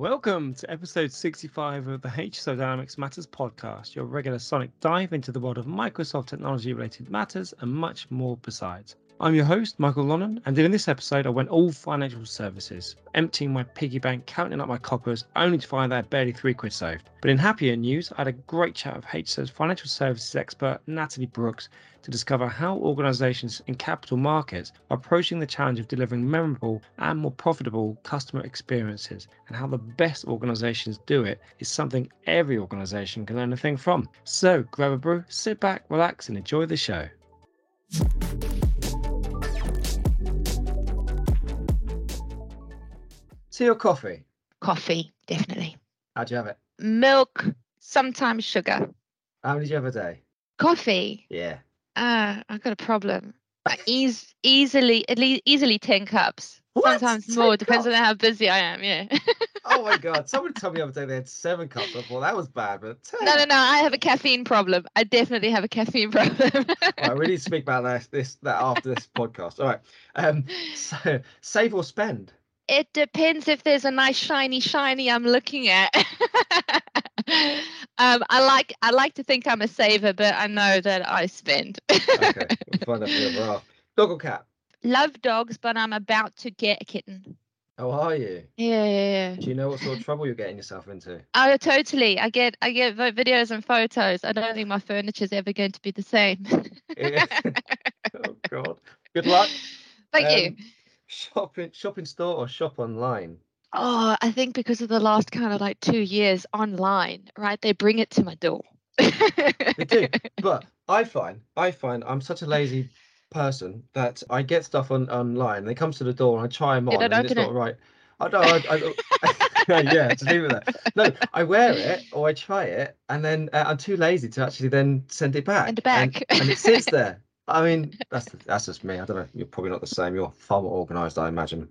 Welcome to episode 65 of the HSO Dynamics Matters podcast, your regular sonic dive into the world of Microsoft technology related matters and much more besides. I'm your host, Michael Lonnan, and in this episode, I went all financial services, emptying my piggy bank, counting up my coppers, only to find that I had barely three quid saved. But in happier news, I had a great chat with HSO's financial services expert, Natalie Brooks, to discover how organizations in capital markets are approaching the challenge of delivering memorable and more profitable customer experiences, and how the best organizations do it is something every organization can learn a thing from. So grab a brew, sit back, relax, and enjoy the show. Tea or coffee? Coffee, definitely. How do you have it? Milk, sometimes sugar. How many do you have a day? Coffee. Yeah. Uh, I've got a problem. I eas- easily, at least easily ten cups. What? Sometimes 10 more. Depends on how busy I am. Yeah. Oh my god! Someone told me the other day they had seven cups. I thought that was bad, but ten. no, no, no. I have a caffeine problem. I definitely have a caffeine problem. All right, we need to speak about that this that after this podcast. All right. Um. So save or spend? It depends if there's a nice shiny shiny I'm looking at. um, I like I like to think I'm a saver, but I know that I spend. Okay. We'll find out for the other half. Dog or cat? Love dogs, but I'm about to get a kitten. How are you? Yeah, yeah, yeah. Do you know what sort of trouble you're getting yourself into? Oh, totally. I get I get videos and photos. I don't think my furniture's ever going to be the same. Oh god. Good luck. Thank you. Shopping shopping store or shop online? Oh, I think because of the last kind of like two years online, right? They bring it to my door. They do. But I find I find I'm such a lazy person that I get stuff on online. They come to the door and I try them on, and it's open not right. I don't. I, I, yeah, to leave it there. No, I wear it or I try it, and then uh, I'm too lazy to actually then send it back. Send it and- back. and, it sits there. I mean, that's that's just me. I don't know. You're probably not the same. You're far more organised, I imagine.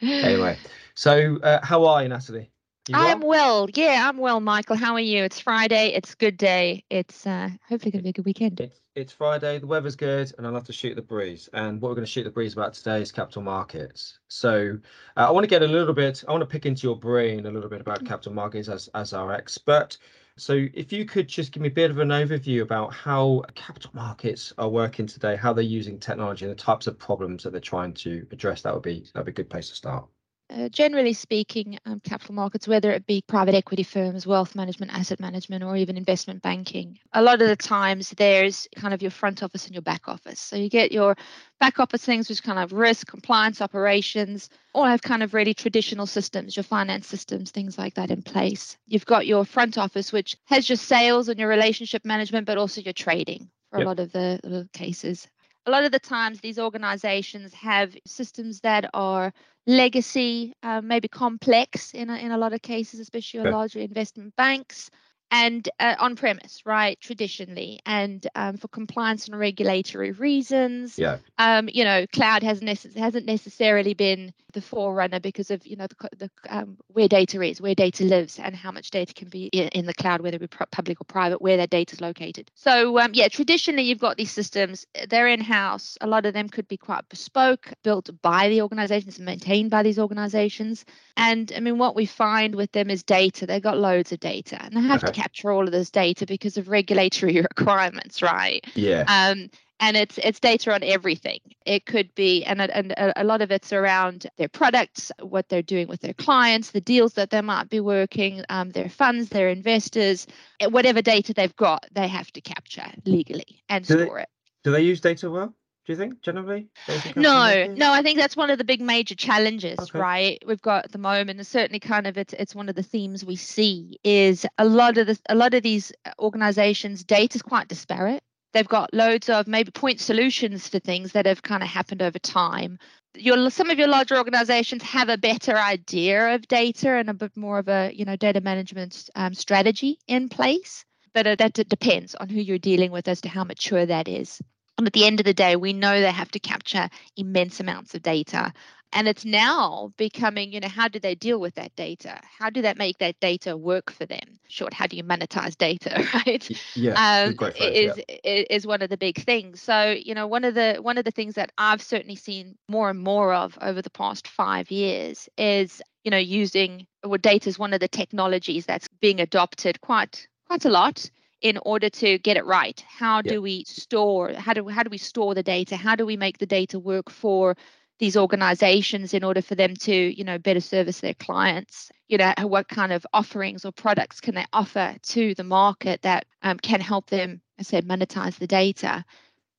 Anyway, so uh, how are you, Natalie? You I'm well? well. Yeah, I'm well, Michael. How are you? It's Friday. It's a good day. It's uh, hopefully going to be a good weekend. It's it's Friday. The weather's good, and I love to shoot the breeze. And what we're going to shoot the breeze about today is capital markets. So uh, I want to get a little bit. I want to pick into your brain a little bit about Mm. capital markets as as our expert. So if you could just give me a bit of an overview about how capital markets are working today, how they're using technology, and the types of problems that they're trying to address, that would be that'd be a good place to start. Uh, generally speaking, um, capital markets, whether it be private equity firms, wealth management, asset management, or even investment banking, a lot of the times there's kind of your front office and your back office. So you get your back office things, which kind of risk, compliance, operations, all have kind of really traditional systems, your finance systems, things like that in place. You've got your front office, which has your sales and your relationship management, but also your trading for Yep. a lot of the, the cases. A lot of the times, these organizations have systems that are legacy, uh, maybe complex in a, in a lot of cases, especially Okay. larger investment banks, and uh, on premise, right, traditionally, and um, for compliance and regulatory reasons. Yeah. Um, you know, cloud hasn't necess- hasn't necessarily been the forerunner because of you know the, the um, where data is, where data lives, and how much data can be in, in the cloud, whether it be public or private, where that data is located. So um, yeah, traditionally you've got these systems, they're in house. A lot of them could be quite bespoke, built by the organizations and maintained by these organizations. And I mean, what we find with them is data. They've got loads of data, and they have to capture all of this data because of regulatory requirements, right? Yeah. um, and it's it's data on everything. It could be, and a- and a a lot of it's around their products, what they're doing with their clients, the deals that they might be working, um, their funds, their investors, eh, whatever data they've got, they have to capture legally and Do they- store it. Do they use data well? Do you think generally? No, no, I think that's one of the big major challenges, Okay. right? We've got at the moment, and certainly kind of it's it's one of the themes we see is a lot of the a lot of these organizations data is quite disparate. They've got loads of maybe point solutions for things that have kind of happened over time. Your some of your larger organizations have a better idea of data and a bit more of a you know data management um, strategy in place, but uh, that depends on who you're dealing with as to how mature that is. And at the end of the day, we know they have to capture immense amounts of data and it's now becoming you know how do they deal with that data? How do they make that data work for them? Short how do you monetize data right? Yeah um, is yeah. is one of the big things. So you know one of the one of the things that i've certainly seen more and more of over the past five years is you know using well data is one of the technologies that's being adopted quite quite a lot in order to get it right. How do we store how do how do we store the data? How do we make the data work for these organizations in order for them to you know better service their clients you know what kind of offerings or products can they offer to the market that um, can help them i said monetize the data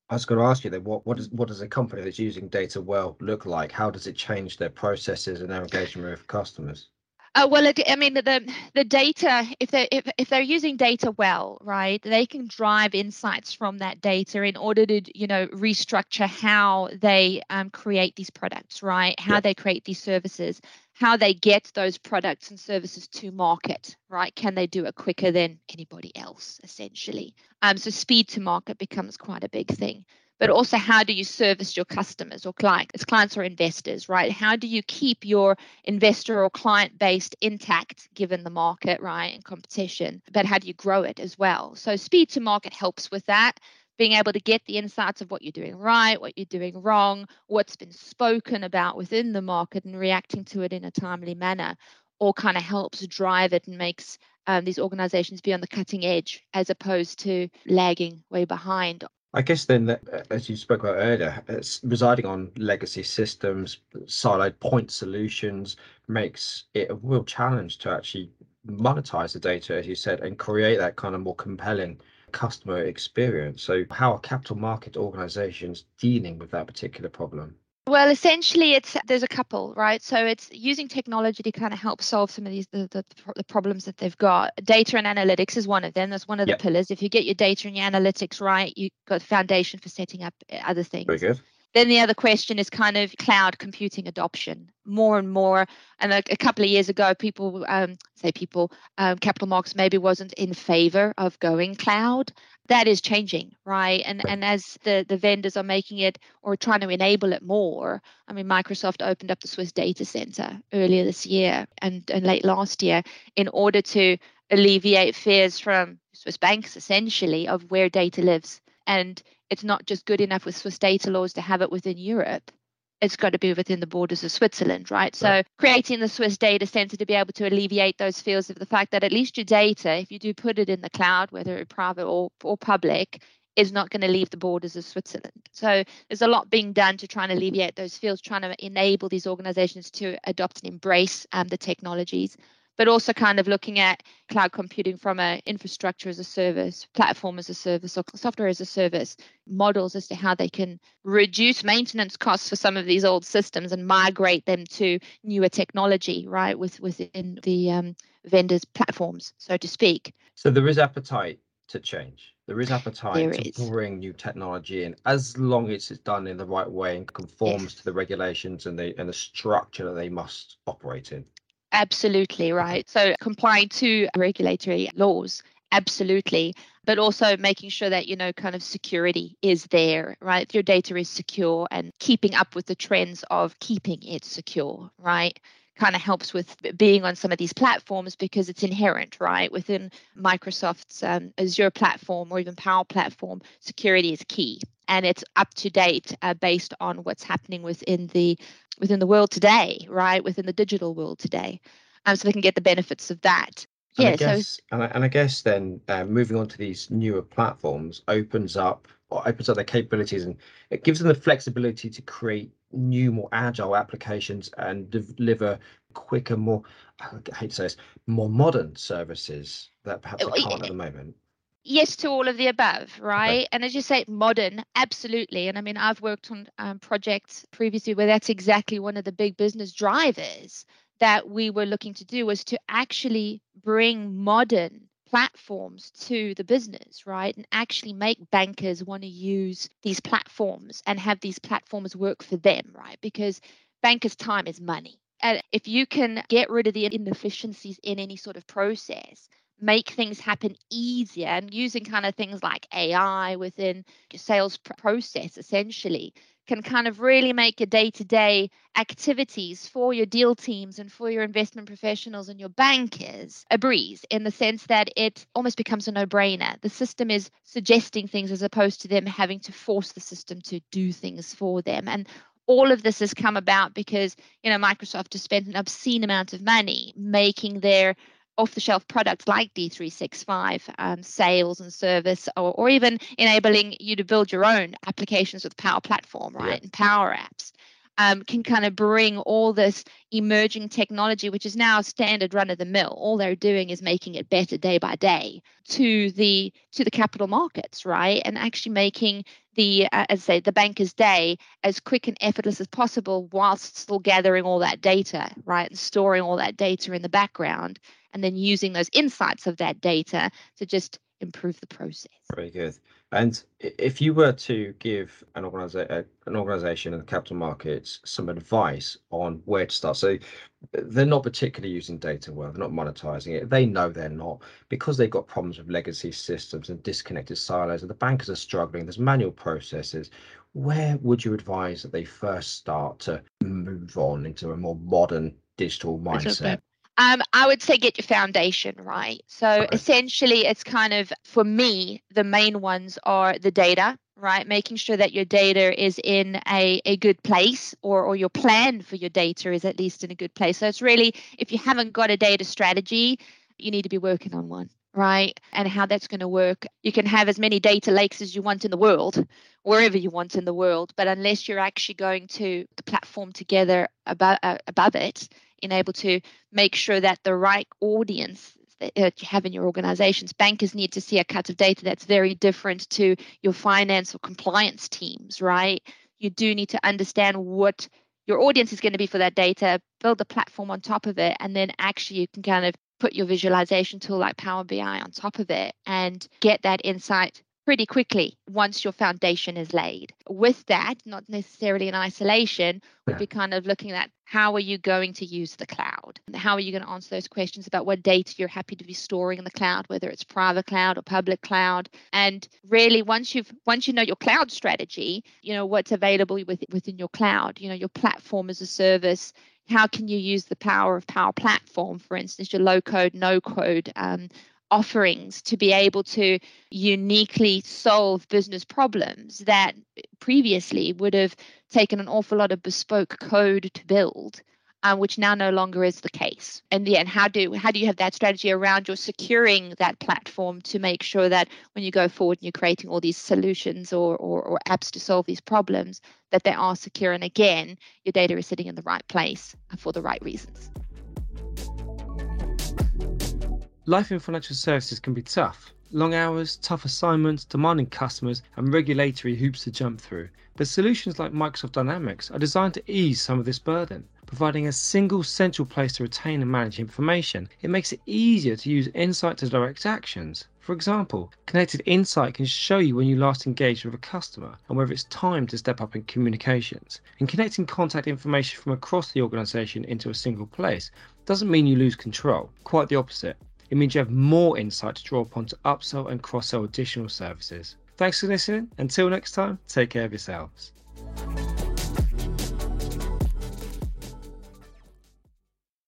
I was going to ask you then, what what does what does a company that's using data well look like? How does it change their processes and their engagement with customers? Uh, well, I mean, the the data, if they if, if they're using data well, right, they can drive insights from that data in order to you know restructure how they um, create these products, right? How they create these services, how they get those products and services to market, right? Can they do it quicker than anybody else, essentially? Um, so speed to market becomes quite a big thing but also how do you service your customers or clients clients or investors right? How do you keep your investor or client base intact given the market right and competition but how do you grow it as well? So speed to market helps with that. Being able to get the insights of what you're doing right what you're doing wrong what's been spoken about within the market and reacting to it in a timely manner all kind of helps drive it and makes um, these organizations be on the cutting edge as opposed to lagging way behind I guess then, that, as you spoke about earlier, it's residing on legacy systems, siloed point solutions makes it a real challenge to actually monetize the data, as you said, and create that kind of more compelling customer experience. So, how are capital market organizations dealing with that particular problem? Well, essentially, it's there's a couple, right? So it's using technology to kind of help solve some of these the, the, the problems that they've got. Data and analytics is one of them. That's one of the pillars. If you get your data and your analytics right, you've got foundation for setting up eh, other things. Very good. Then the other question is kind of cloud computing adoption. More and more, and a, a couple of years ago, people um, say people um, capital markets maybe wasn't in favor of going cloud. That is changing, right? And and as the the vendors are making it or trying to enable it more. I mean, Microsoft opened up the Swiss data center earlier this year and and late last year in order to alleviate fears from Swiss banks essentially of where data lives and it's not just good enough with Swiss data laws to have it within Europe. It's got to be within the borders of Switzerland, right? So creating the Swiss data center to be able to alleviate those fears of the fact that at least your data, if you do put it in the cloud, whether it's private or, or public, is not going to leave the borders of Switzerland. So there's a lot being done to try and alleviate those fears, trying to enable these organizations to adopt and embrace um, the technologies but also kind of looking at cloud computing from an infrastructure as a service, platform as a service, or software as a service models as to how they can reduce maintenance costs for some of these old systems and migrate them to newer technology, right, with within the um, vendors' platforms, so to speak. So there is appetite to change. There is appetite there to is. bring new technology in, as long as it's done in the right way and conforms to the regulations and the and the structure that they must operate in. Absolutely right. So complying to regulatory laws, absolutely. But also making sure that, you know, kind of security is there, right? Your data is secure and keeping up with the trends of keeping it secure, right? kind of helps with being on some of these platforms because it's inherent, right? Within Microsoft's um, Azure platform or even Power Platform, security is key and it's up to date uh, based on what's happening within the within the world today, right? Within the digital world today, um, so they can get the benefits of that. And yeah. I guess, so, and I, and I guess then uh, moving on to these newer platforms opens up or opens up their capabilities and it gives them the flexibility to create new, more agile applications and deliver quicker, more I hate to say this, more modern services that perhaps they can't at the moment yes to all of the above right and as you say modern absolutely and i mean i've worked on um, projects previously where that's exactly one of the big business drivers that we were looking to do was to actually bring modern platforms to the business, right? And actually make bankers want to use these platforms and have these platforms work for them, right? Because bankers' time is money. And if you can get rid of the inefficiencies in any sort of process, make things happen easier and using kind of things like AI within your sales process essentially can kind of really make your day to day activities for your deal teams and for your investment professionals and your bankers a breeze in the sense that it almost becomes a no brainer. The system is suggesting things as opposed to them having to force the system to do things for them. And all of this has come about because you know Microsoft has spent an obscene amount of money making their off-the-shelf products like D365 um, sales and service, or, or even enabling you to build your own applications with Power Platform, right, yeah. and Power Apps. Um, can kind of bring all this emerging technology, which is now standard run of the mill. All they're doing is making it better day by day to the to the capital markets, right? And actually making the uh, as I say the banker's day as quick and effortless as possible, whilst still gathering all that data, right, and storing all that data in the background and then using those insights of that data to just improve the process. Very good. And if you were to give an, organiza- an organization in the capital markets some advice on where to start, so they're not particularly using data well, they're not monetizing it, they know they're not because they've got problems with legacy systems and disconnected silos, and the bankers are struggling, there's manual processes. Where would you advise that they first start to move on into a more modern digital mindset? Um, I would say get your foundation right. So essentially, it's kind of for me, the main ones are the data, right? Making sure that your data is in a, a good place or, or your plan for your data is at least in a good place. So it's really, if you haven't got a data strategy, you need to be working on one right? And how that's going to work. You can have as many data lakes as you want in the world, wherever you want in the world, but unless you're actually going to the platform together above, uh, above it, in able to make sure that the right audience that uh, you have in your organizations. Bankers need to see a cut of data that's very different to your finance or compliance teams, right? You do need to understand what your audience is going to be for that data, build the platform on top of it, and then actually you can kind of put your visualization tool like Power BI on top of it and get that insight pretty quickly once your foundation is laid. With that, not necessarily in isolation, we'd be kind of looking at how are you going to use the cloud? How are you going to answer those questions about what data you're happy to be storing in the cloud, whether it's private cloud or public cloud? And really once you've once you know your cloud strategy, you know what's available with, within your cloud, you know, your platform as a service, how can you use the power of Power Platform, for instance, your low code, no code um, offerings to be able to uniquely solve business problems that previously would have taken an awful lot of bespoke code to build um, which now no longer is the case. And yeah, and how do how do you have that strategy around your securing that platform to make sure that when you go forward and you're creating all these solutions or, or, or apps to solve these problems, that they are secure and again, your data is sitting in the right place for the right reasons. Life in financial services can be tough. Long hours, tough assignments, demanding customers, and regulatory hoops to jump through. But solutions like Microsoft Dynamics are designed to ease some of this burden. Providing a single central place to retain and manage information, it makes it easier to use Insight to direct actions. For example, Connected Insight can show you when you last engaged with a customer and whether it's time to step up in communications. And connecting contact information from across the organization into a single place doesn't mean you lose control, quite the opposite. It means you have more insight to draw upon to upsell and cross sell additional services. Thanks for listening. Until next time, take care of yourselves.